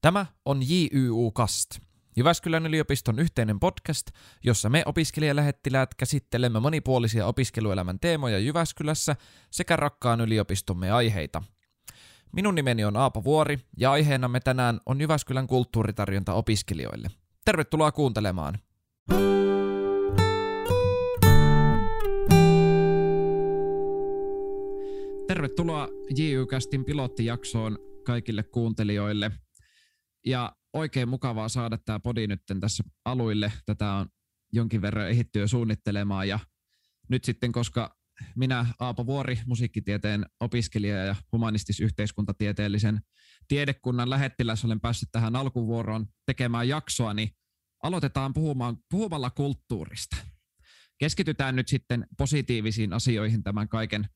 Tämä on JYU Cast, Jyväskylän yliopiston yhteinen podcast, jossa me opiskelijalähettiläät käsittelemme monipuolisia opiskeluelämän teemoja Jyväskylässä sekä rakkaan yliopistomme aiheita. Minun nimeni on Aapo Vuori ja aiheenamme tänään on Jyväskylän kulttuuritarjonta opiskelijoille. Tervetuloa kuuntelemaan! Tervetuloa JYCastin pilottijaksoon kaikille kuuntelijoille. Ja oikein mukavaa saada tämä podi nyt tässä aluille. Tätä on jonkin verran ehittyä suunnittelemaan ja nyt sitten, koska minä Aapo Vuori, musiikkitieteen opiskelija ja humanistis-yhteiskuntatieteellisen tiedekunnan lähettiläs olen päässyt tähän alkuvuoroon tekemään jaksoa, niin aloitetaan puhumaan, puhumalla kulttuurista. Keskitytään nyt sitten positiivisiin asioihin tämän kaiken,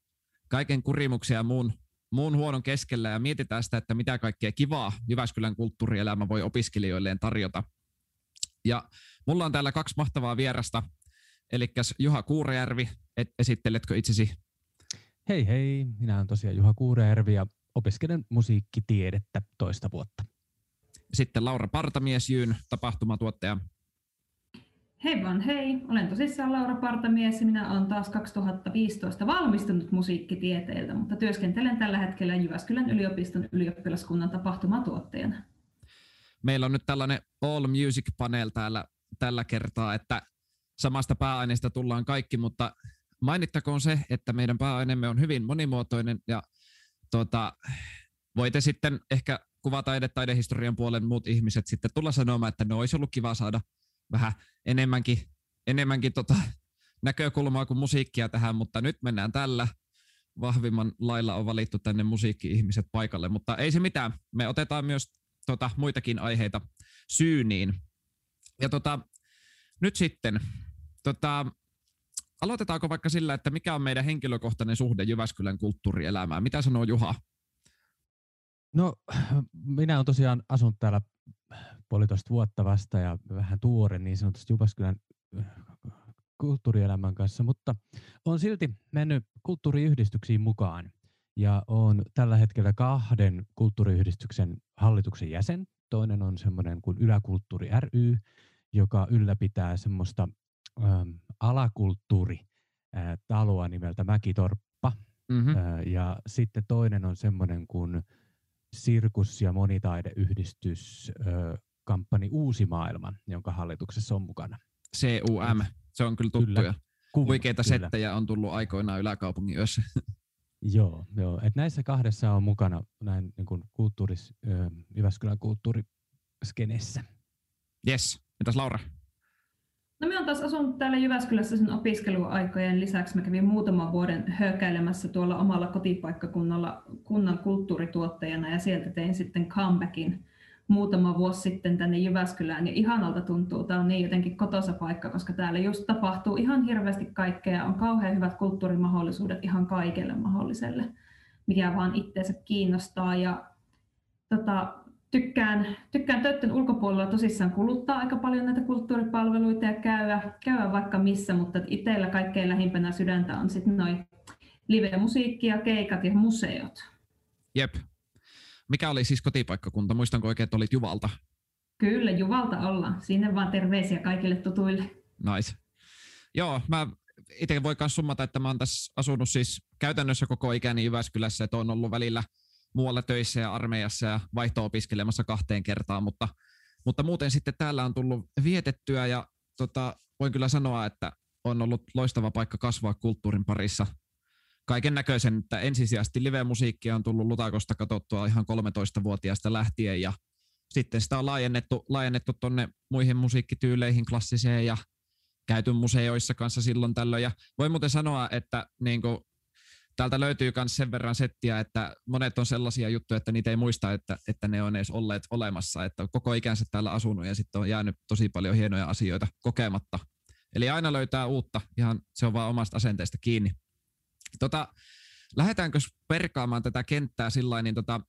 kaiken kurimuksen ja muun muun huonon keskellä ja mietitään sitä, että mitä kaikkea kivaa Jyväskylän kulttuurielämä voi opiskelijoilleen tarjota. Ja mulla on täällä kaksi mahtavaa vierasta, eli Juha Kuurejärvi, et, esitteletkö itsesi? Hei hei, minä olen tosiaan Juha Kuurejärvi ja opiskelen musiikkitiedettä toista vuotta. Sitten Laura Partamies, Jyyn tapahtumatuottaja. Hei vaan hei, olen tosissaan Laura Partamies ja minä olen taas 2015 valmistunut musiikkitieteiltä, mutta työskentelen tällä hetkellä Jyväskylän yliopiston ylioppilaskunnan tapahtumatuottajana. Meillä on nyt tällainen All Music Panel täällä tällä kertaa, että samasta pääaineesta tullaan kaikki, mutta mainittakoon se, että meidän pääaineemme on hyvin monimuotoinen ja tuota, voitte sitten ehkä kuvataide, taidehistorian puolen muut ihmiset sitten tulla sanomaan, että ne olisi ollut kiva saada vähän enemmänkin, enemmänkin tota näkökulmaa kuin musiikkia tähän, mutta nyt mennään tällä. Vahvimman lailla on valittu tänne musiikki-ihmiset paikalle, mutta ei se mitään. Me otetaan myös tota, muitakin aiheita syyniin. Ja tota, nyt sitten, tota, aloitetaanko vaikka sillä, että mikä on meidän henkilökohtainen suhde Jyväskylän kulttuurielämään? Mitä sanoo Juha? No, minä olen tosiaan asunut täällä puolitoista vuotta vasta ja vähän tuore niin sanotusti Jyväskylän äh, kulttuurielämän kanssa, mutta on silti mennyt kulttuuriyhdistyksiin mukaan ja on tällä hetkellä kahden kulttuuriyhdistyksen hallituksen jäsen. Toinen on semmoinen kuin Yläkulttuuri ry, joka ylläpitää semmoista ähm, alakulttuuritaloa nimeltä Mäkitorppa. Mm-hmm. Äh, ja sitten toinen on semmoinen kuin Sirkus- ja monitaideyhdistys kamppani Uusi maailma, jonka hallituksessa on mukana. CUM, se on kyllä tuttuja. Kyllä. Huikeita kyllä. settejä on tullut aikoinaan yläkaupungin yössä. Joo, joo. Et näissä kahdessa on mukana näin niin kuin kulttuuris, Jyväskylän kulttuuriskenessä. Yes. Mitäs Laura? No minä olen taas asunut täällä Jyväskylässä sen opiskeluaikojen lisäksi. Mä kävin muutaman vuoden höökäilemässä tuolla omalla kotipaikkakunnalla kunnan kulttuurituottajana ja sieltä tein sitten comebackin muutama vuosi sitten tänne Jyväskylään ja ihanalta tuntuu. Tämä on niin jotenkin kotosa paikka, koska täällä just tapahtuu ihan hirveästi kaikkea. On kauhean hyvät kulttuurimahdollisuudet ihan kaikelle mahdolliselle, mikä vaan itseensä kiinnostaa. Ja tota, tykkään, tykkään töiden ulkopuolella tosissaan kuluttaa aika paljon näitä kulttuuripalveluita ja käydä, käydä vaikka missä, mutta itsellä kaikkein lähimpänä sydäntä on sitten noin live-musiikki ja keikat ja museot. Jep, mikä oli siis kotipaikkakunta? Muistanko oikein, että olit Juvalta? Kyllä, Juvalta ollaan. Sinne vaan terveisiä kaikille tutuille. Nice. Joo, mä itse voin myös summata, että mä oon tässä asunut siis käytännössä koko ikäni Jyväskylässä, että on ollut välillä muualla töissä ja armeijassa ja vaihto-opiskelemassa kahteen kertaan, mutta, mutta muuten sitten täällä on tullut vietettyä ja tota, voin kyllä sanoa, että on ollut loistava paikka kasvaa kulttuurin parissa kaiken näköisen, että ensisijaisesti live-musiikkia on tullut Lutakosta katsottua ihan 13-vuotiaasta lähtien ja sitten sitä on laajennettu, laajennettu tuonne muihin musiikkityyleihin, klassiseen ja käyty museoissa kanssa silloin tällöin. Ja voi muuten sanoa, että niin kuin, täältä löytyy myös sen verran settiä, että monet on sellaisia juttuja, että niitä ei muista, että, että ne on edes olleet olemassa. Että koko ikänsä täällä asunut ja sitten on jäänyt tosi paljon hienoja asioita kokematta. Eli aina löytää uutta, ihan se on vaan omasta asenteesta kiinni. Tota, lähdetäänkö perkaamaan tätä kenttää sillä niin tota,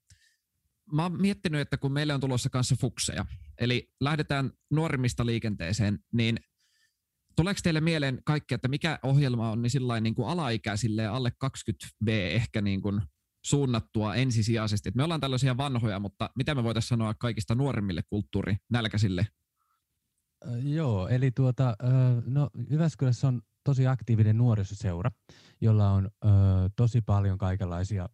mä oon miettinyt, että kun meille on tulossa kanssa fukseja, eli lähdetään nuorimmista liikenteeseen, niin tuleeko teille mieleen kaikki, että mikä ohjelma on niin sillä niin kuin alaikäisille alle 20B ehkä niin kuin suunnattua ensisijaisesti. Et me ollaan tällaisia vanhoja, mutta mitä me voitaisiin sanoa kaikista nuoremmille kulttuurinälkäisille? Joo, eli tuota, no Jyväskylässä on tosi aktiivinen nuorisoseura, jolla on tosi paljon kaikenlaisia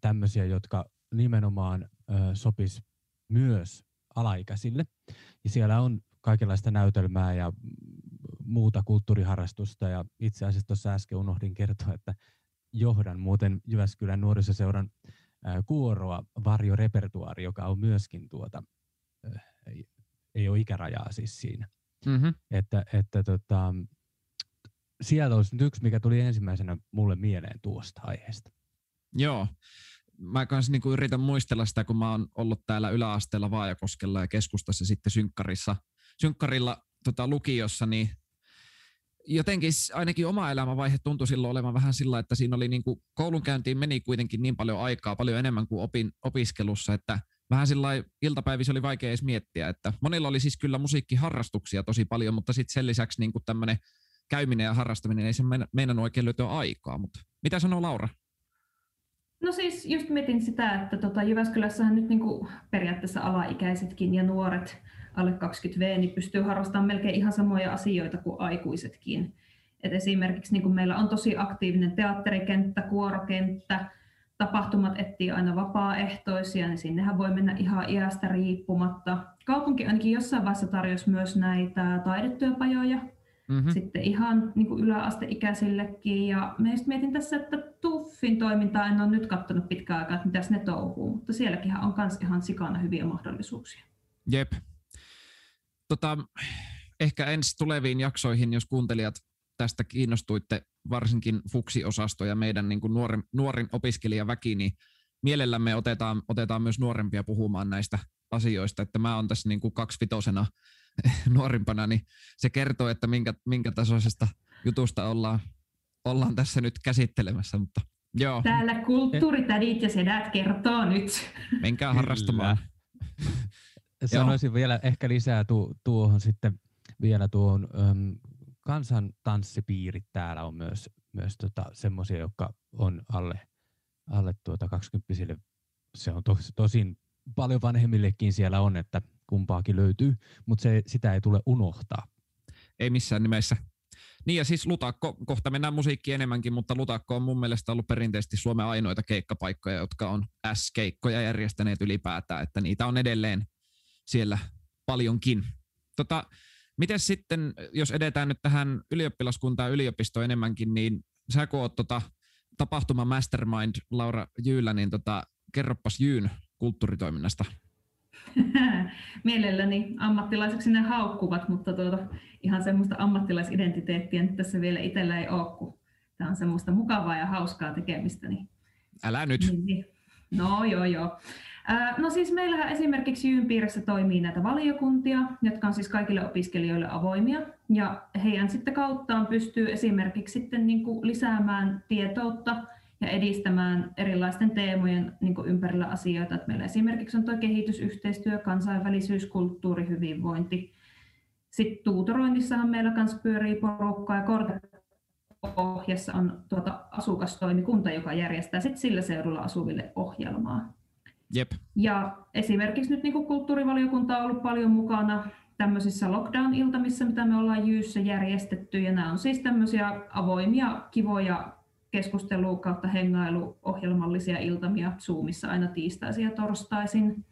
tämmöisiä, jotka nimenomaan sopis myös alaikäisille. Ja siellä on kaikenlaista näytelmää ja muuta kulttuuriharrastusta. Ja itse asiassa tuossa äsken unohdin kertoa, että johdan muuten Jyväskylän nuorisoseuran kuoroa varjorepertuaari, joka on myöskin tuota, ei, ole ikärajaa siis siinä. Mm-hmm. Että, että tota, siellä olisi nyt yksi, mikä tuli ensimmäisenä mulle mieleen tuosta aiheesta. Joo. Mä kanssa niinku yritän muistella sitä, kun mä oon ollut täällä yläasteella Vaajakoskella ja keskustassa sitten synkkarissa, synkkarilla tota, lukiossa, niin jotenkin ainakin oma elämänvaihe tuntui silloin olevan vähän sillä, että siinä oli niin kuin, koulunkäyntiin meni kuitenkin niin paljon aikaa, paljon enemmän kuin opin, opiskelussa, että vähän sillä iltapäivissä oli vaikea edes miettiä, että monilla oli siis kyllä musiikkiharrastuksia tosi paljon, mutta sitten sen lisäksi niin kuin tämmöinen käyminen ja harrastaminen ei se meidän oikein löytyä aikaa, mutta mitä sanoo Laura? No siis just mietin sitä, että tota Jyväskylässähän nyt niin kuin periaatteessa alaikäisetkin ja nuoret alle 20V, niin pystyy harrastamaan melkein ihan samoja asioita kuin aikuisetkin. Et esimerkiksi niin kuin meillä on tosi aktiivinen teatterikenttä, kuorokenttä, tapahtumat etsii aina vapaaehtoisia, niin sinnehän voi mennä ihan iästä riippumatta. Kaupunki ainakin jossain vaiheessa tarjosi myös näitä taidetyöpajoja, mm-hmm. sitten ihan niin kuin yläasteikäisillekin. Ja mä just mietin tässä, että Tuffin toimintaa en ole nyt katsonut pitkään aikaa, että mitäs ne touhuu, mutta sielläkin on myös ihan sikana hyviä mahdollisuuksia. Jep, tota, ehkä ensi tuleviin jaksoihin, jos kuuntelijat tästä kiinnostuitte, varsinkin Fuksi-osasto ja meidän niin kuin nuorin, nuorin opiskelijaväki, niin mielellämme otetaan, otetaan myös nuorempia puhumaan näistä asioista, että mä oon tässä niin kuin kaksivitosena nuorimpana, niin se kertoo, että minkä, minkä tasoisesta jutusta ollaan, ollaan tässä nyt käsittelemässä, mutta joo. Täällä kulttuuritädit ja sedät kertoo nyt. Menkää harrastamaan. Sanoisin Joo. vielä ehkä lisää tu, tuohon sitten vielä tuohon äm, kansantanssipiirit täällä on myös, myös tota, semmoisia, jotka on alle, alle tuota 20 Se on to, tosin paljon vanhemmillekin siellä on, että kumpaakin löytyy, mutta se, sitä ei tule unohtaa. Ei missään nimessä. Niin ja siis Lutakko, kohta mennään musiikki enemmänkin, mutta Lutakko on mun mielestä ollut perinteisesti Suomen ainoita keikkapaikkoja, jotka on S-keikkoja järjestäneet ylipäätään, että niitä on edelleen siellä paljonkin. Tota, miten sitten, jos edetään nyt tähän ylioppilaskuntaan ja yliopistoon enemmänkin, niin sä kun oot tota, tapahtuma Mastermind Laura Jyylä, niin tota, kerropas Jyyn kulttuuritoiminnasta. Mielelläni ammattilaiseksi ne haukkuvat, mutta tuota, ihan semmoista ammattilaisidentiteettiä nyt tässä vielä itsellä ei ole, kun tämä on semmoista mukavaa ja hauskaa tekemistä. Niin... Älä nyt. Niin, niin. No joo joo. No siis meillähän esimerkiksi Jyn piirissä toimii näitä valiokuntia, jotka on siis kaikille opiskelijoille avoimia. Ja heidän sitten kauttaan pystyy esimerkiksi sitten niin kuin lisäämään tietoutta ja edistämään erilaisten teemojen niin kuin ympärillä asioita. Että meillä esimerkiksi on tuo kehitysyhteistyö, kansainvälisyys, kulttuuri, hyvinvointi. Sitten tuutoroinnissahan meillä myös pyörii porukkaa ja korkeapohjassa on tuota asukastoimikunta, joka järjestää sitten sillä seudulla asuville ohjelmaa. Jep. Ja esimerkiksi nyt niin kuin kulttuurivaliokunta on ollut paljon mukana tämmöisissä lockdown-iltamissa, mitä me ollaan Jyyssä järjestetty. Ja nämä on siis tämmöisiä avoimia, kivoja keskustelu kautta hengailuohjelmallisia iltamia Zoomissa aina tiistaisin ja torstaisin.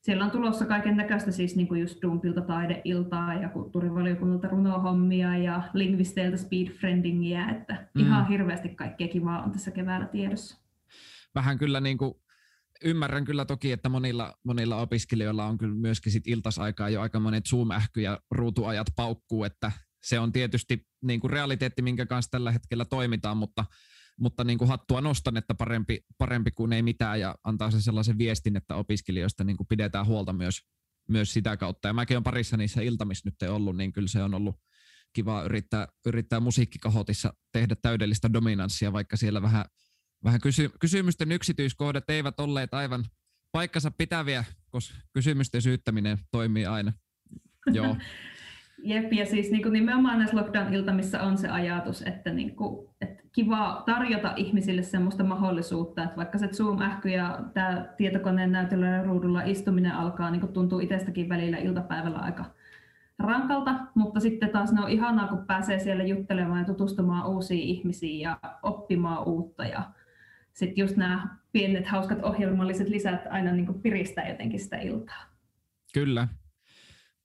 Siellä on tulossa kaiken näköistä siis niin kuin just Dumpilta taideiltaa ja kulttuurivaliokunnalta runohommia ja lingvisteiltä speedfriendingiä, että mm. ihan hirveästi kaikkea kivaa on tässä keväällä tiedossa. Vähän kyllä niin kuin ymmärrän kyllä toki, että monilla, monilla opiskelijoilla on kyllä myöskin sit iltasaikaa jo aika monet Zoom-ähky ja ruutuajat paukkuu, että se on tietysti niin kuin realiteetti, minkä kanssa tällä hetkellä toimitaan, mutta, mutta niin kuin hattua nostan, että parempi, parempi kuin ei mitään ja antaa se sellaisen viestin, että opiskelijoista niin kuin pidetään huolta myös, myös sitä kautta. Ja mäkin olen parissa niissä iltamissa nyt ollut, niin kyllä se on ollut kiva yrittää, yrittää musiikkikahotissa tehdä täydellistä dominanssia, vaikka siellä vähän vähän kysy- kysymysten yksityiskohdat eivät olleet aivan paikkansa pitäviä, koska kysymysten syyttäminen toimii aina. Joo. Jep, ja siis niin kuin nimenomaan näissä lockdown-iltamissa on se ajatus, että, niin kuin, että kiva tarjota ihmisille sellaista mahdollisuutta, että vaikka se Zoom-ähky ja tämä tietokoneen näytöllä ruudulla istuminen alkaa niin kuin tuntuu itsestäkin välillä iltapäivällä aika rankalta, mutta sitten taas ne on ihanaa, kun pääsee siellä juttelemaan ja tutustumaan uusiin ihmisiin ja oppimaan uutta ja sitten just nämä pienet hauskat ohjelmalliset lisät aina niin kuin piristää jotenkin sitä iltaa. Kyllä.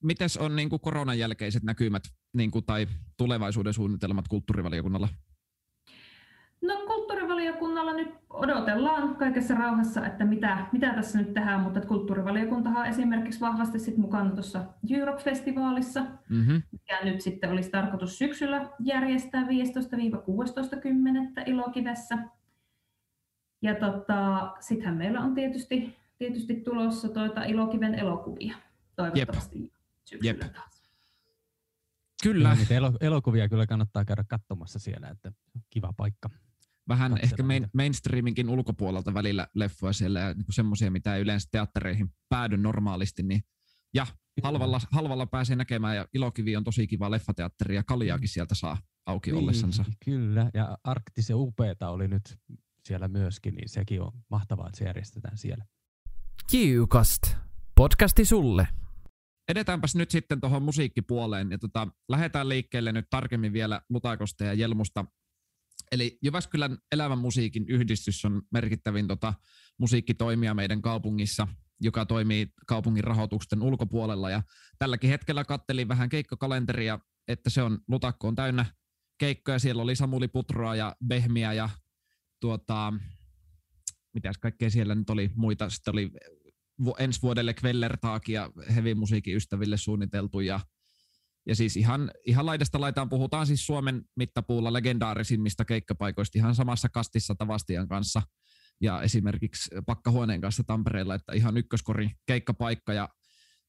Mites on niin kuin koronan jälkeiset näkymät niin kuin, tai tulevaisuuden suunnitelmat kulttuurivaliokunnalla? No kulttuurivaliokunnalla nyt odotellaan kaikessa rauhassa, että mitä, mitä tässä nyt tehdään, mutta kulttuurivaliokuntahan on esimerkiksi vahvasti sit mukana tuossa Europe-festivaalissa, mm-hmm. mikä nyt sitten olisi tarkoitus syksyllä järjestää 15-16.10. Ilokivessä. Ja tota, sittenhän meillä on tietysti, tietysti tulossa tuota Ilokiven elokuvia, toivottavasti Jep. syksyllä Jep. taas. Kyllä. Niitä elokuvia kyllä kannattaa käydä katsomassa siellä, että kiva paikka. Vähän ehkä main, mainstreaminkin ulkopuolelta välillä leffoja siellä ja niin semmoisia, mitä ei yleensä teattereihin päädy normaalisti, niin ja halvalla, halvalla pääsee näkemään ja Ilokivi on tosi kiva leffateatteri ja kaljaakin mm. sieltä saa auki niin, ollessansa. Kyllä, ja Arktisen upeeta oli nyt siellä myöskin, niin sekin on mahtavaa, että se järjestetään siellä. Kiukast, podcasti sulle. Edetäänpäs nyt sitten tuohon musiikkipuoleen ja tota, lähdetään liikkeelle nyt tarkemmin vielä Lutakosta ja Jelmusta. Eli Jyväskylän elävän musiikin yhdistys on merkittävin tota, musiikkitoimija meidän kaupungissa, joka toimii kaupungin rahoitusten ulkopuolella. Ja tälläkin hetkellä kattelin vähän keikkakalenteria, että se on Lutakko on täynnä keikkoja. Siellä oli Samuli Putroa ja Behmiä ja tuota, mitäs kaikkea siellä nyt oli muita. Sitten oli ensi vuodelle Quellertaak ja heavy musiikin ystäville suunniteltu ja ja siis ihan, ihan laidasta laitaan puhutaan siis Suomen mittapuulla legendaarisimmista keikkapaikoista ihan samassa kastissa Tavastian kanssa ja esimerkiksi Pakkahuoneen kanssa Tampereella, että ihan ykköskori keikkapaikka ja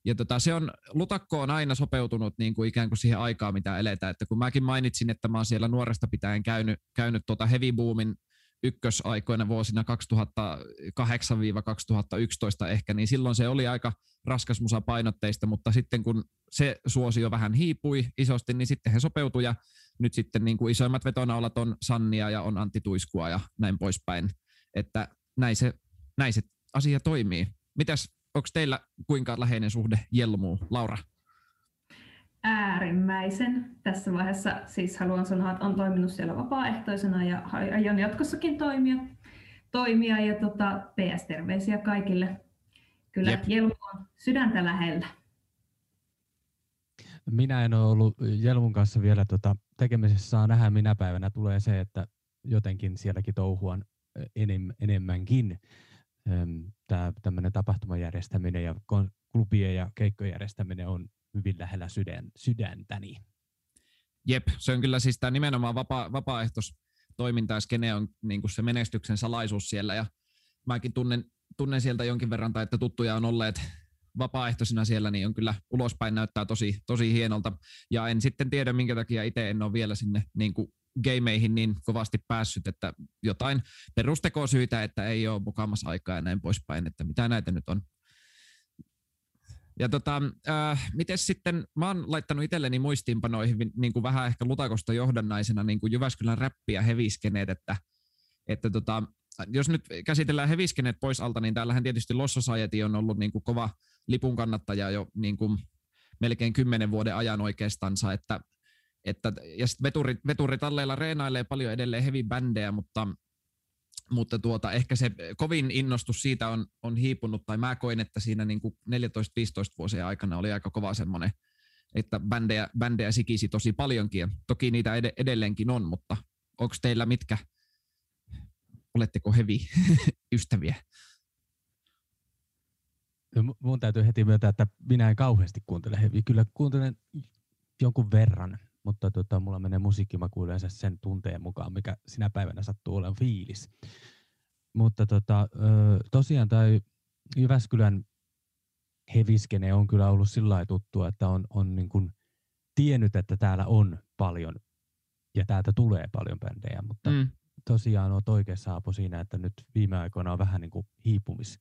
ja tota, se on, Lutakko on aina sopeutunut niin kuin ikään kuin siihen aikaan, mitä eletään. Että kun mäkin mainitsin, että mä oon siellä nuoresta pitäen käynyt, käynyt tota heavy boomin ykkösaikoina vuosina 2008-2011 ehkä, niin silloin se oli aika raskas musa painotteista, mutta sitten kun se suosio vähän hiipui isosti, niin sitten he sopeutui ja nyt sitten niin kuin isoimmat vetonaulat on Sannia ja on Antti Tuiskua ja näin poispäin. Että näin se, näin se asia toimii. Mitäs, onko teillä kuinka läheinen suhde Jelmuun, Laura? Äärimmäisen. Tässä vaiheessa siis haluan sanoa, että on toiminut siellä vapaaehtoisena ja aion jatkossakin toimia. toimia ja tota, PS-terveisiä kaikille. Kyllä Jep. Jelmu on sydäntä lähellä. Minä en ole ollut Jelmun kanssa vielä tota, tekemisessä. Saa nähdä, minä päivänä tulee se, että jotenkin sielläkin touhuan enem, enemmänkin. Tämä tämmöinen tapahtuman järjestäminen ja klubien ja keikkojen järjestäminen on hyvin lähellä sydän, sydäntäni. Jep, se on kyllä siis tämä nimenomaan vapaa, vapaaehtoistoiminta ja skene on niin kuin se menestyksen salaisuus siellä ja mäkin tunnen, tunnen sieltä jonkin verran, tai että tuttuja on olleet vapaaehtoisina siellä, niin on kyllä ulospäin näyttää tosi, tosi hienolta. Ja en sitten tiedä, minkä takia itse en ole vielä sinne niin kuin gameihin niin kovasti päässyt, että jotain perustekosyitä, että ei ole mukamassa aikaa ja näin poispäin, että mitä näitä nyt on ja tota, äh, miten sitten, mä oon laittanut itselleni muistiinpanoihin niin kuin vähän ehkä Lutakosta johdannaisena niin kuin Jyväskylän räppiä heviskeneet, että, että tota, jos nyt käsitellään heviskeneet pois alta, niin täällähän tietysti Lost Society on ollut niin kuin kova lipun kannattaja jo niin kuin melkein kymmenen vuoden ajan oikeastansa, että, että ja sitten veturit, veturitalleilla reenailee paljon edelleen heavy bändejä, mutta mutta tuota, ehkä se kovin innostus siitä on, on hiipunut, tai mä koin, että siinä niin 14-15 vuosien aikana oli aika kova semmoinen, että bändejä, bändejä sikisi tosi paljonkin, ja toki niitä ed- edelleenkin on, mutta onko teillä mitkä, oletteko hevi ystäviä? No, mun täytyy heti myöntää, että minä en kauheasti kuuntele heviä. Kyllä kuuntelen jonkun verran, mutta tota, mulla menee musiikkimaku yleensä sen tunteen mukaan, mikä sinä päivänä sattuu olemaan fiilis. Mutta tota, tosiaan tai Jyväskylän heviskene on kyllä ollut sillä tuttua, että on, on niin kuin tiennyt, että täällä on paljon ja täältä tulee paljon bändejä, mutta mm. tosiaan on oikeassa Aapo siinä, että nyt viime aikoina on vähän niin kuin hiipumis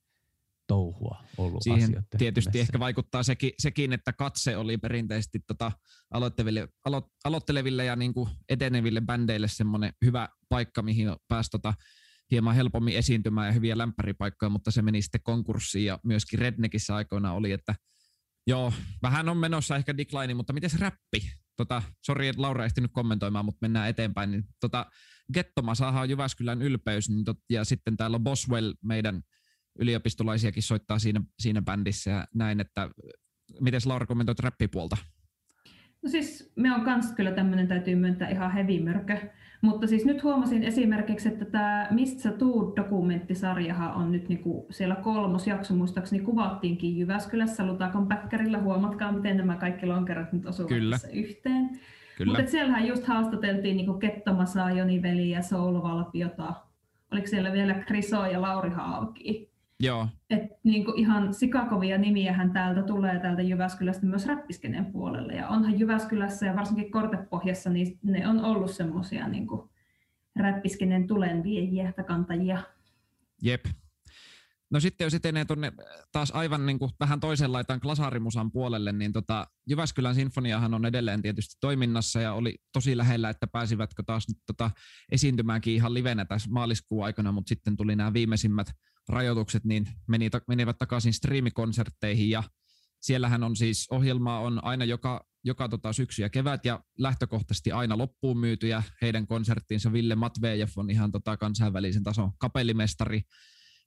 touhua ollut Siihen asioiden tietysti ehkä vaikuttaa sekin, sekin, että katse oli perinteisesti tota aloitteleville, alo, aloitteleville ja niin kuin eteneville bändeille semmoinen hyvä paikka, mihin pääsi tota hieman helpommin esiintymään ja hyviä lämpäripaikkoja, mutta se meni sitten konkurssiin ja myöskin Redneckissä aikoina oli, että joo, vähän on menossa ehkä decline, mutta miten se räppi? Tota, sori, että Laura ei ehtinyt kommentoimaan, mutta mennään eteenpäin. Niin, tota, Gettomasahan on Jyväskylän ylpeys, niin tot, ja sitten täällä on Boswell, meidän yliopistolaisiakin soittaa siinä, siinä bändissä ja näin, että miten Laura kommentoit räppipuolta? No siis me on kans kyllä tämmöinen täytyy myöntää ihan hevimörkö. Mutta siis nyt huomasin esimerkiksi, että tämä Mistä sä tuut dokumenttisarjahan on nyt niinku siellä kolmos jakso muistaakseni kuvattiinkin Jyväskylässä Lutakon päkkärillä. Huomatkaa, miten nämä kaikki lonkerot nyt osuvat Kyllä. tässä yhteen. Kyllä. Mutta siellähän just haastateltiin niinku Kettomasaa, Joni Veli ja Soul Valpiota. Oliko siellä vielä Kriso ja Lauri Hauki? Joo, Et niinku ihan sikakovia nimiähän täältä tulee täältä Jyväskylästä myös räppiskeneen puolelle. Ja onhan Jyväskylässä ja varsinkin Kortepohjassa, niin ne on ollut semmoisia niinku räppiskeneen tulenviejiä tai kantajia. Jep. No sitten jos etenee tuonne taas aivan niin kuin vähän toisen laitaan klasarimusan puolelle, niin tota, Jyväskylän sinfoniahan on edelleen tietysti toiminnassa ja oli tosi lähellä, että pääsivätkö taas nyt tota esiintymäänkin ihan livenä tässä maaliskuun aikana, mutta sitten tuli nämä viimeisimmät rajoitukset, niin meni, menivät takaisin striimikonsertteihin ja siellähän on siis, ohjelmaa on aina joka, joka tota syksy ja kevät ja lähtökohtaisesti aina loppuun myytyjä heidän konserttiinsa. Ville Matvejev on ihan tota kansainvälisen tason kapellimestari.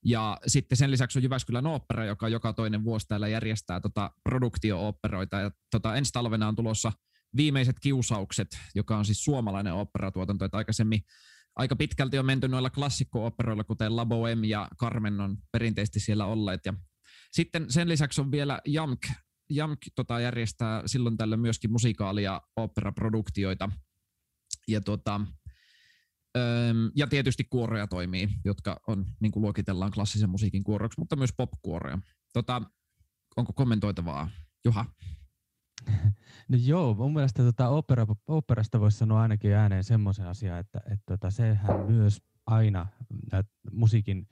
Ja sitten sen lisäksi on Jyväskylän opera, joka joka toinen vuosi täällä järjestää tota produktio-operoita. Ja tota, ensi talvena on tulossa viimeiset kiusaukset, joka on siis suomalainen operatuotanto. Että aikaisemmin aika pitkälti on menty noilla klassikko-operoilla, kuten La Bohème ja Carmen on perinteisesti siellä olleet. Ja sitten sen lisäksi on vielä Jamk. Jamk tota, järjestää silloin tällä myöskin musikaalia operaproduktioita. Ja, tota, öm, ja tietysti kuoroja toimii, jotka on, niin kuin luokitellaan klassisen musiikin kuoroiksi, mutta myös popkuoroja. Tota, onko kommentoitavaa? Juha? No joo, mun mielestä tota opera, operasta voisi sanoa ainakin ääneen semmoisen asian, että, että tota, sehän myös aina äh, musiikin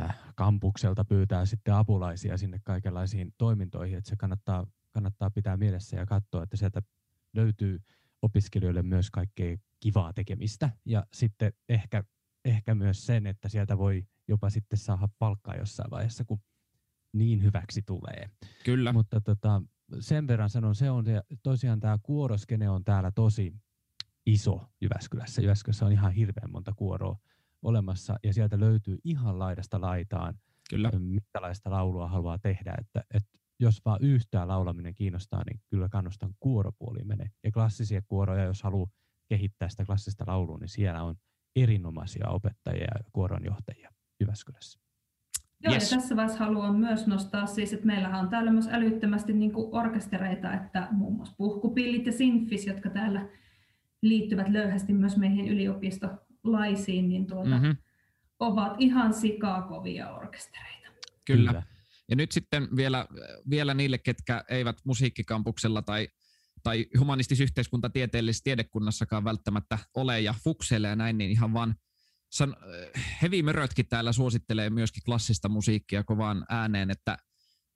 äh, kampukselta pyytää sitten apulaisia sinne kaikenlaisiin toimintoihin, että se kannattaa, kannattaa pitää mielessä ja katsoa, että sieltä löytyy opiskelijoille myös kaikkea kivaa tekemistä ja sitten ehkä, ehkä myös sen, että sieltä voi jopa sitten saada palkkaa jossain vaiheessa, kun niin hyväksi tulee. Kyllä. Mutta tota, sen verran sanon, se on se, tosiaan tämä kuoroskene on täällä tosi iso Jyväskylässä. Jyväskylässä on ihan hirveän monta kuoroa olemassa ja sieltä löytyy ihan laidasta laitaan, Kyllä. minkälaista laulua haluaa tehdä. Että, että jos vaan yhtään laulaminen kiinnostaa, niin kyllä kannustan kuoropuoliin menee. Ja klassisia kuoroja, jos haluaa kehittää sitä klassista laulua, niin siellä on erinomaisia opettajia ja kuoronjohtajia Jyväskylässä. Joo, Yes. ja tässä vaiheessa haluan myös nostaa siis, että meillähän on täällä myös älyttömästi niin kuin orkestereita, että muun muassa puhkupillit ja sinfis, jotka täällä liittyvät löyhästi myös meihin yliopistolaisiin, niin tuota, Mhm. mm-hmm. ovat ihan sikakovia orkestereita. Kyllä. Kyllä. Ja nyt sitten vielä, vielä niille, ketkä eivät musiikkikampuksella tai, tai humanistis-yhteiskuntatieteellisessä tiedekunnassakaan välttämättä ole ja fukseille ja näin, niin ihan vaan san, heavy mörötkin täällä suosittelee myöskin klassista musiikkia kovaan ääneen, että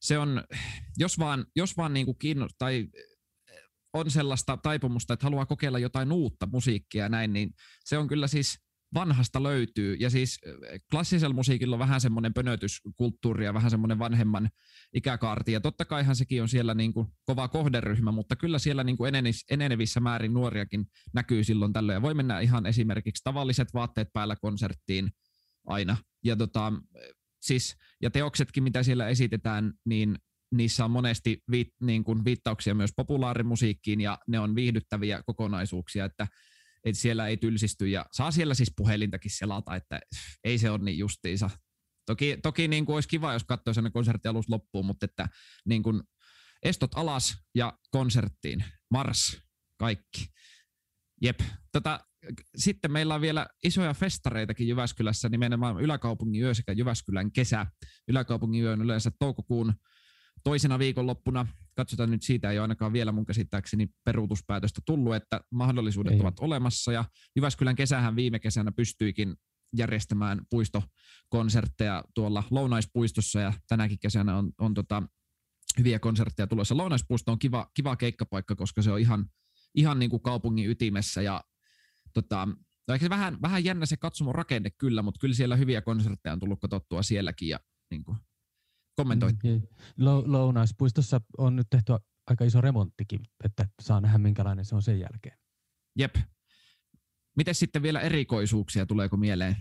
se on, jos vaan, jos vaan niin kuin kiinno, tai on sellaista taipumusta, että haluaa kokeilla jotain uutta musiikkia ja näin, niin se on kyllä siis vanhasta löytyy. Ja siis klassisella musiikilla on vähän semmoinen pönötyskulttuuri ja vähän semmoinen vanhemman ikäkaarti. Ja totta kaihan sekin on siellä niin kuin kova kohderyhmä, mutta kyllä siellä niin kuin enenevissä määrin nuoriakin näkyy silloin tällöin. Ja voi mennä ihan esimerkiksi tavalliset vaatteet päällä konserttiin aina. Ja, tota, siis, ja teoksetkin, mitä siellä esitetään, niin niissä on monesti viit, niin kuin viittauksia myös populaarimusiikkiin ja ne on viihdyttäviä kokonaisuuksia, että että siellä ei tylsisty ja saa siellä siis puhelintakin selata, että ei se ole niin justiinsa. Toki, toki niin kuin olisi kiva, jos katsoisi aina konsertti alusta loppuun, mutta että niin kuin estot alas ja konserttiin, mars, kaikki. Jep. Tätä, sitten meillä on vielä isoja festareitakin Jyväskylässä, nimenomaan Yläkaupungin yö sekä Jyväskylän kesä. Yläkaupungin yö on yleensä toukokuun toisena viikonloppuna. Katsotaan nyt, siitä ei ole ainakaan vielä mun käsittääkseni peruutuspäätöstä tullut, että mahdollisuudet ei. ovat olemassa. Ja Jyväskylän kesähän viime kesänä pystyikin järjestämään puistokonsertteja tuolla Lounaispuistossa ja tänäkin kesänä on, on tota, hyviä konsertteja tulossa. Lounaispuisto on kiva, kiva keikkapaikka, koska se on ihan, ihan niin kuin kaupungin ytimessä ja tota, no ehkä vähän, vähän jännä se katsomon rakenne kyllä, mutta kyllä siellä hyviä konsertteja on tullut katsottua sielläkin ja niin kuin, kommentoit. Mm, Lou- Lounaispuistossa on nyt tehty aika iso remonttikin, että saa nähdä minkälainen se on sen jälkeen. Jep. Miten sitten vielä erikoisuuksia, tuleeko mieleen?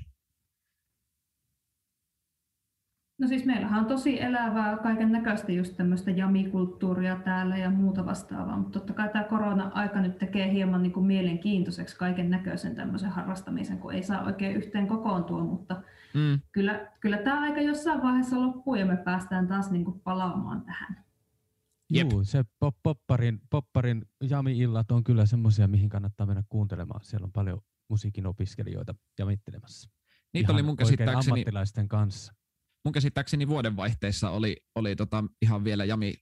No siis meillähän on tosi elävää kaiken näköistä just tämmöistä jamikulttuuria täällä ja muuta vastaavaa, mutta totta kai tämä korona-aika nyt tekee hieman niin kuin mielenkiintoiseksi kaiken näköisen tämmöisen harrastamisen, kun ei saa oikein yhteen kokoontua, mutta mm. kyllä, kyllä tämä aika jossain vaiheessa loppuu ja me päästään taas niin kuin palaamaan tähän. Joo, se pop, popparin, popparin jami-illat on kyllä semmoisia, mihin kannattaa mennä kuuntelemaan. Siellä on paljon musiikin opiskelijoita jamittelemassa. Niitä Ihan oli mun käsittääkseni... ammattilaisten kanssa mun käsittääkseni vuodenvaihteessa oli, oli tota ihan vielä jami,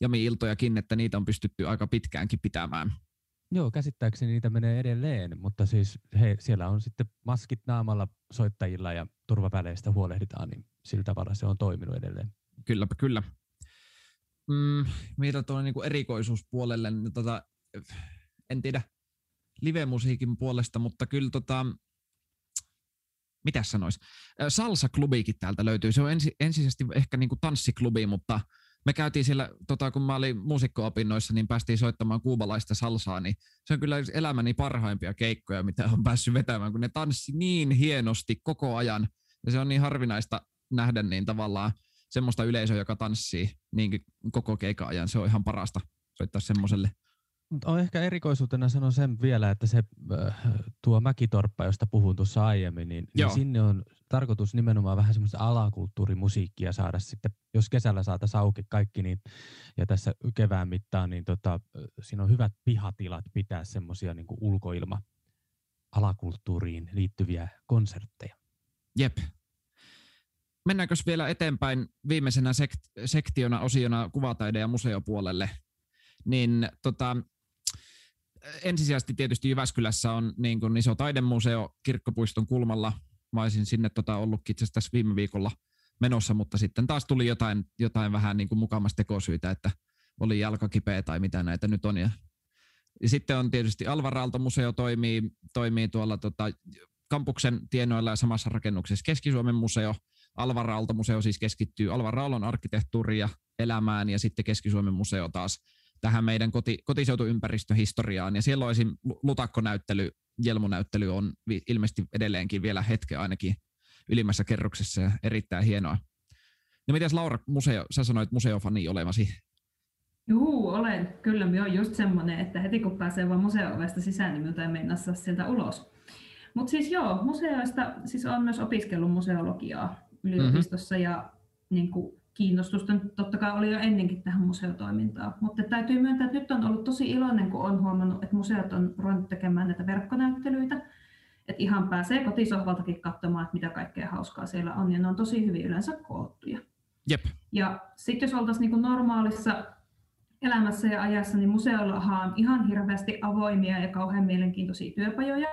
jami-iltojakin, että niitä on pystytty aika pitkäänkin pitämään. Joo, käsittääkseni niitä menee edelleen, mutta siis he, siellä on sitten maskit naamalla soittajilla ja turvaväleistä huolehditaan, niin sillä tavalla se on toiminut edelleen. Kylläpä kyllä. Mm, mitä tuonne niin kuin erikoisuuspuolelle, niin tota, en tiedä live-musiikin puolesta, mutta kyllä tota, mitä sanois, Salsa-klubikin täältä löytyy. Se on ensi, ensisijaisesti ehkä niin kuin tanssiklubi, mutta me käytiin siellä, tota, kun mä olin muusikko-opinnoissa, niin päästiin soittamaan kuubalaista salsaa, niin se on kyllä elämäni parhaimpia keikkoja, mitä on päässyt vetämään, kun ne tanssi niin hienosti koko ajan, ja se on niin harvinaista nähdä niin tavallaan semmoista yleisöä, joka tanssii niin koko keikan ajan. Se on ihan parasta soittaa semmoiselle on ehkä erikoisuutena sanon sen vielä, että se äh, tuo Mäkitorppa, josta puhun tuossa aiemmin, niin, niin sinne on tarkoitus nimenomaan vähän semmoista alakulttuurimusiikkia saada sitten, jos kesällä saataisiin auki kaikki, niin, ja tässä kevään mittaan, niin tota, siinä on hyvät pihatilat pitää semmoisia niin ulkoilma alakulttuuriin liittyviä konsertteja. Jep. Mennäänkö vielä eteenpäin viimeisenä sekt- sektiona, osiona kuvataide- ja museopuolelle? Niin tota, ensisijaisesti tietysti Jyväskylässä on niin kuin iso taidemuseo kirkkopuiston kulmalla. Mä olisin sinne tota ollutkin itse tässä viime viikolla menossa, mutta sitten taas tuli jotain, jotain vähän niin kuin mukamasta tekosyitä, että oli jalkakipeä tai mitä näitä nyt on. Ja, ja sitten on tietysti Alvaraalto-museo toimii, toimii tuolla tota, kampuksen tienoilla ja samassa rakennuksessa Keski-Suomen museo. Alvaraalto-museo siis keskittyy Alvaraallon arkkitehtuuriin ja elämään ja sitten Keski-Suomen museo taas tähän meidän koti, kotiseutuympäristöhistoriaan. Ja siellä olisi lutakkonäyttely, jelmunäyttely on ilmeisesti edelleenkin vielä hetken ainakin ylimmässä kerroksessa ja erittäin hienoa. No mitäs Laura, museo, sä sanoit museofani olevasi? Juu, olen. Kyllä, minä on just semmoinen, että heti kun pääsee vaan museo-ovesta sisään, niin minulta ei mennä sieltä ulos. Mutta siis joo, museoista siis on myös opiskellut museologiaa yliopistossa mm-hmm. ja niin kuin, kiinnostusta totta kai oli jo ennenkin tähän museotoimintaan, mutta täytyy myöntää, että nyt on ollut tosi iloinen, kun on huomannut, että museot on ruvennut tekemään näitä verkkonäyttelyitä, että ihan pääsee kotisohvaltakin katsomaan, että mitä kaikkea hauskaa siellä on, ja ne on tosi hyvin yleensä koottuja. Jep. Ja sitten jos oltaisiin niin normaalissa elämässä ja ajassa, niin museollahan on ihan hirveästi avoimia ja kauhean mielenkiintoisia työpajoja,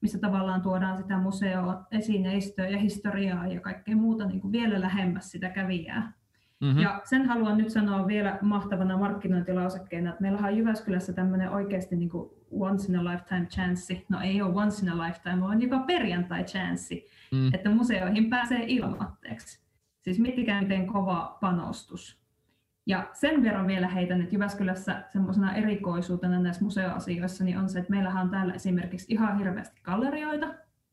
missä tavallaan tuodaan sitä museoa, esineistöä ja historiaa ja kaikkea muuta niin kuin vielä lähemmäs sitä kävijää. Mm-hmm. Ja sen haluan nyt sanoa vielä mahtavana markkinointilausekkeena, että meillä on Jyväskylässä tämmöinen oikeasti niin kuin once in a lifetime chanssi. No ei ole once in a lifetime, vaan joka perjantai chanssi, mm. että museoihin pääsee ilmatteeksi. Siis miettikää miten kova panostus. Ja sen verran vielä heitän, että Jyväskylässä semmoisena erikoisuutena näissä museoasioissa niin on se, että meillähän on täällä esimerkiksi ihan hirveästi gallerioita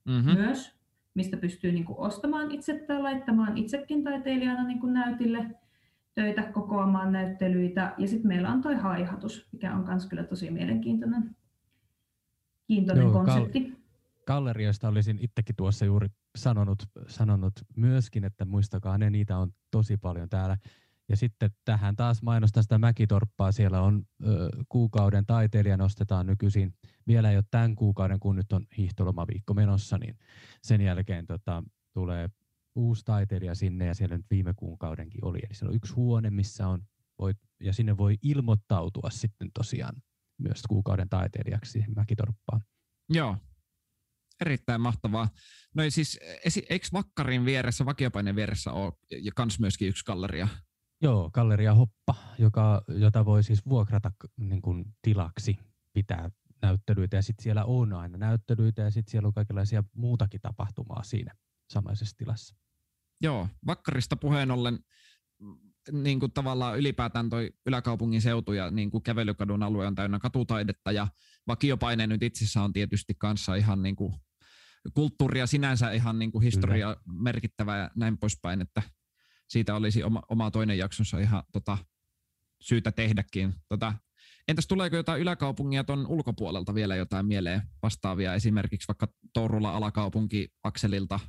mm-hmm. myös, mistä pystyy niin kuin ostamaan itse tai laittamaan itsekin taiteilijana niin kuin näytille töitä, kokoamaan näyttelyitä. Ja sitten meillä on toi haihatus, mikä on myös kyllä tosi mielenkiintoinen kiintoinen Joo, konsepti. Kal- gallerioista olisin itsekin tuossa juuri sanonut, sanonut myöskin, että muistakaa ne, niitä on tosi paljon täällä. Ja sitten tähän taas mainostan sitä Mäkitorppaa. Siellä on ö, kuukauden taiteilija nostetaan nykyisin. Vielä ei ole tämän kuukauden, kun nyt on hiihtolomaviikko menossa, niin sen jälkeen tota, tulee uusi taiteilija sinne ja siellä nyt viime kuukaudenkin oli. Eli siellä on yksi huone, missä on, voi, ja sinne voi ilmoittautua sitten tosiaan myös kuukauden taiteilijaksi Mäkitorppaan. Joo, erittäin mahtavaa. No siis, eikö Vakkarin vieressä, vakiopaineen vieressä ole ja kans myöskin yksi galleria? Joo, Galleria Hoppa, joka, jota voi siis vuokrata niin kuin, tilaksi pitää näyttelyitä. Ja sitten siellä on aina näyttelyitä ja sitten siellä on kaikenlaisia muutakin tapahtumaa siinä samaisessa tilassa. Joo, Vakkarista puheen ollen mm, niin kuin tavallaan ylipäätään toi yläkaupungin seutu ja niin kuin kävelykadun alue on täynnä katutaidetta ja vakiopaine nyt itsessään on tietysti kanssa ihan niin kuin kulttuuria sinänsä ihan niin kuin historia Kyllä. merkittävä ja näin poispäin, että siitä olisi oma, oma toinen jaksonsa ihan tota, syytä tehdäkin. Tota, entäs tuleeko jotain yläkaupungia tuon ulkopuolelta vielä jotain mieleen vastaavia, esimerkiksi vaikka Tourula alakaupunki Akselilta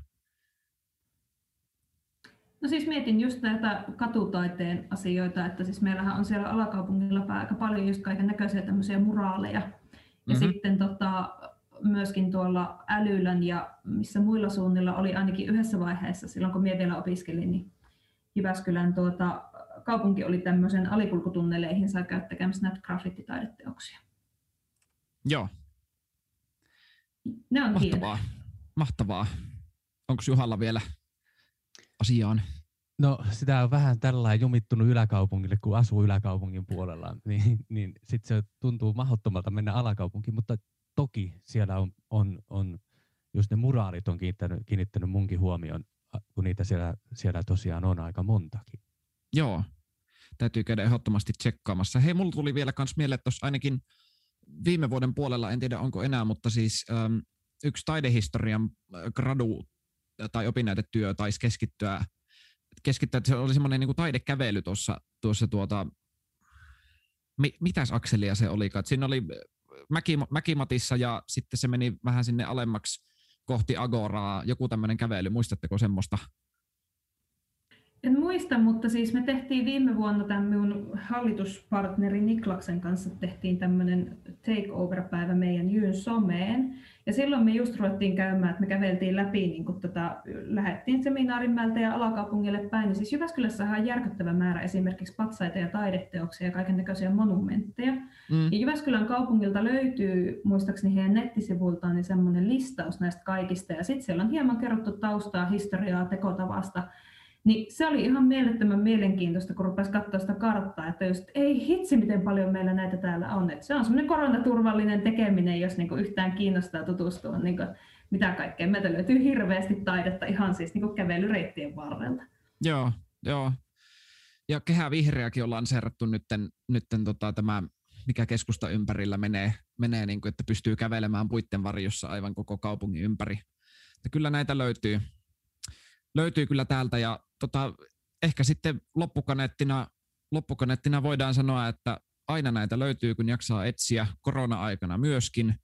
No siis mietin just näitä katutaiteen asioita, että siis meillähän on siellä alakaupungilla aika paljon just kaiken näköisiä tämmöisiä muraaleja. Ja mm-hmm. sitten tota, myöskin tuolla Älylän ja missä muilla suunnilla oli ainakin yhdessä vaiheessa, silloin kun minä vielä opiskelin, niin Jyväskylän tuota, kaupunki oli tämmöisen alikulkutunneleihin saa käyttää tekemässä näitä graffititaideteoksia. Joo. Ne on Mahtavaa. Mahtavaa. Onko Juhalla vielä asiaan? No sitä on vähän tällä jumittunut yläkaupungille, kun asuu yläkaupungin puolella, niin, niin sitten se tuntuu mahdottomalta mennä alakaupunkiin, mutta toki siellä on, on, on just ne muraalit on kiinnittänyt, kiinnittänyt munkin huomioon, kun niitä siellä, siellä tosiaan on aika montakin. Joo, täytyy käydä ehdottomasti tsekkaamassa. Hei, mulla tuli vielä kans mieleen, että ainakin viime vuoden puolella, en tiedä onko enää, mutta siis äm, yksi taidehistorian gradu tai opinnäytetyö taisi keskittyä, keskittyä että se oli semmoinen niin taidekävely tuossa, tuossa tuota, mi, mitäs akselia se oli? Siinä oli Mäki, Mäkimatissa ja sitten se meni vähän sinne alemmaksi kohti Agoraa, joku tämmöinen kävely, muistatteko semmoista? En muista, mutta siis me tehtiin viime vuonna tämän minun hallituspartneri Niklaksen kanssa tehtiin tämmöinen takeover-päivä meidän Jyyn someen. Ja silloin me just ruvettiin käymään, että me käveltiin läpi, niin kun tota, lähdettiin seminaarimältä ja alakaupungille päin. Ja siis Jyväskylässä on järkyttävä määrä esimerkiksi patsaita ja taideteoksia ja kaiken näköisiä monumentteja. Mm. Ja Jyväskylän kaupungilta löytyy muistaakseni heidän nettisivuiltaan niin semmoinen listaus näistä kaikista. Ja sitten siellä on hieman kerrottu taustaa, historiaa, tekotavasta niin se oli ihan mielettömän mielenkiintoista, kun rupesi katsoa sitä karttaa, että just, ei hitsi, miten paljon meillä näitä täällä on. Että se on semmoinen koronaturvallinen tekeminen, jos niinku yhtään kiinnostaa tutustua, niinku, mitä kaikkea. Meiltä löytyy hirveästi taidetta ihan siis niinku kävelyreittien varrelta. Joo, joo. Ja Kehä Vihreäkin on lanseerattu nytten, nytten tota, tämä, mikä keskusta ympärillä menee, menee niin kuin, että pystyy kävelemään puitten varjossa aivan koko kaupungin ympäri. Että kyllä näitä löytyy, löytyy kyllä täältä ja tota, ehkä sitten loppukaneettina, loppukaneettina voidaan sanoa, että aina näitä löytyy, kun jaksaa etsiä korona-aikana myöskin.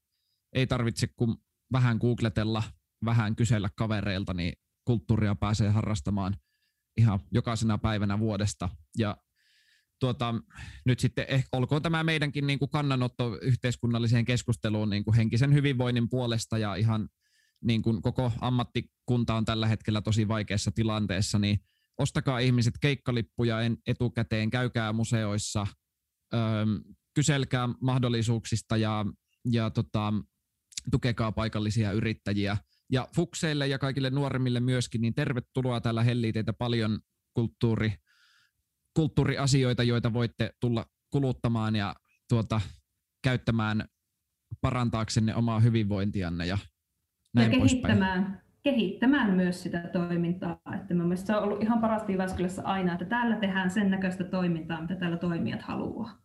Ei tarvitse kun vähän googletella, vähän kysellä kavereilta, niin kulttuuria pääsee harrastamaan ihan jokaisena päivänä vuodesta. Ja tuota, nyt sitten ehkä olkoon tämä meidänkin niin kuin kannanotto yhteiskunnalliseen keskusteluun niin kuin henkisen hyvinvoinnin puolesta ja ihan niin kuin koko ammattikunta on tällä hetkellä tosi vaikeassa tilanteessa, niin ostakaa ihmiset keikkalippuja etukäteen, käykää museoissa, kyselkää mahdollisuuksista ja, ja tota, tukekaa paikallisia yrittäjiä. Ja fukseille ja kaikille nuoremmille myöskin, niin tervetuloa täällä hellii teitä paljon kulttuuri, kulttuuriasioita, joita voitte tulla kuluttamaan ja tuota, käyttämään parantaaksenne omaa hyvinvointianne ja näin ja kehittämään, kehittämään myös sitä toimintaa. Että mielestäni se on ollut ihan parasta Jyväskylässä aina, että täällä tehdään sen näköistä toimintaa, mitä täällä toimijat haluaa.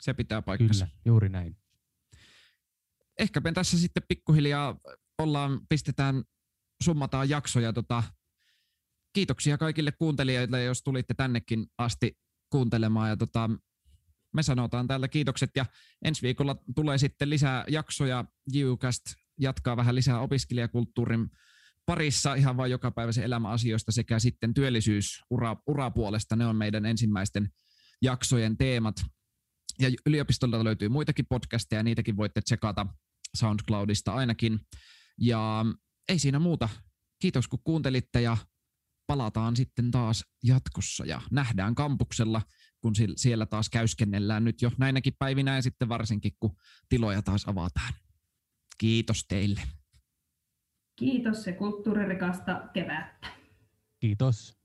Se pitää paikkansa. Kyllä, juuri näin. Ehkäpä tässä sitten pikkuhiljaa ollaan, pistetään, summataan jaksoja. Tota, kiitoksia kaikille kuuntelijoille, jos tulitte tännekin asti kuuntelemaan. Ja tota, me sanotaan täällä kiitokset ja ensi viikolla tulee sitten lisää jaksoja Jycast jatkaa vähän lisää opiskelijakulttuurin parissa ihan vain jokapäiväisen elämän asioista sekä sitten työllisyys ura, urapuolesta. Ne on meidän ensimmäisten jaksojen teemat. Ja yliopistolta löytyy muitakin podcasteja, niitäkin voitte tsekata SoundCloudista ainakin. Ja ei siinä muuta. Kiitos kun kuuntelitte ja palataan sitten taas jatkossa ja nähdään kampuksella, kun siellä taas käyskennellään nyt jo näinäkin päivinä ja sitten varsinkin kun tiloja taas avataan. Kiitos teille. Kiitos ja kulttuuririkasta kevättä. Kiitos.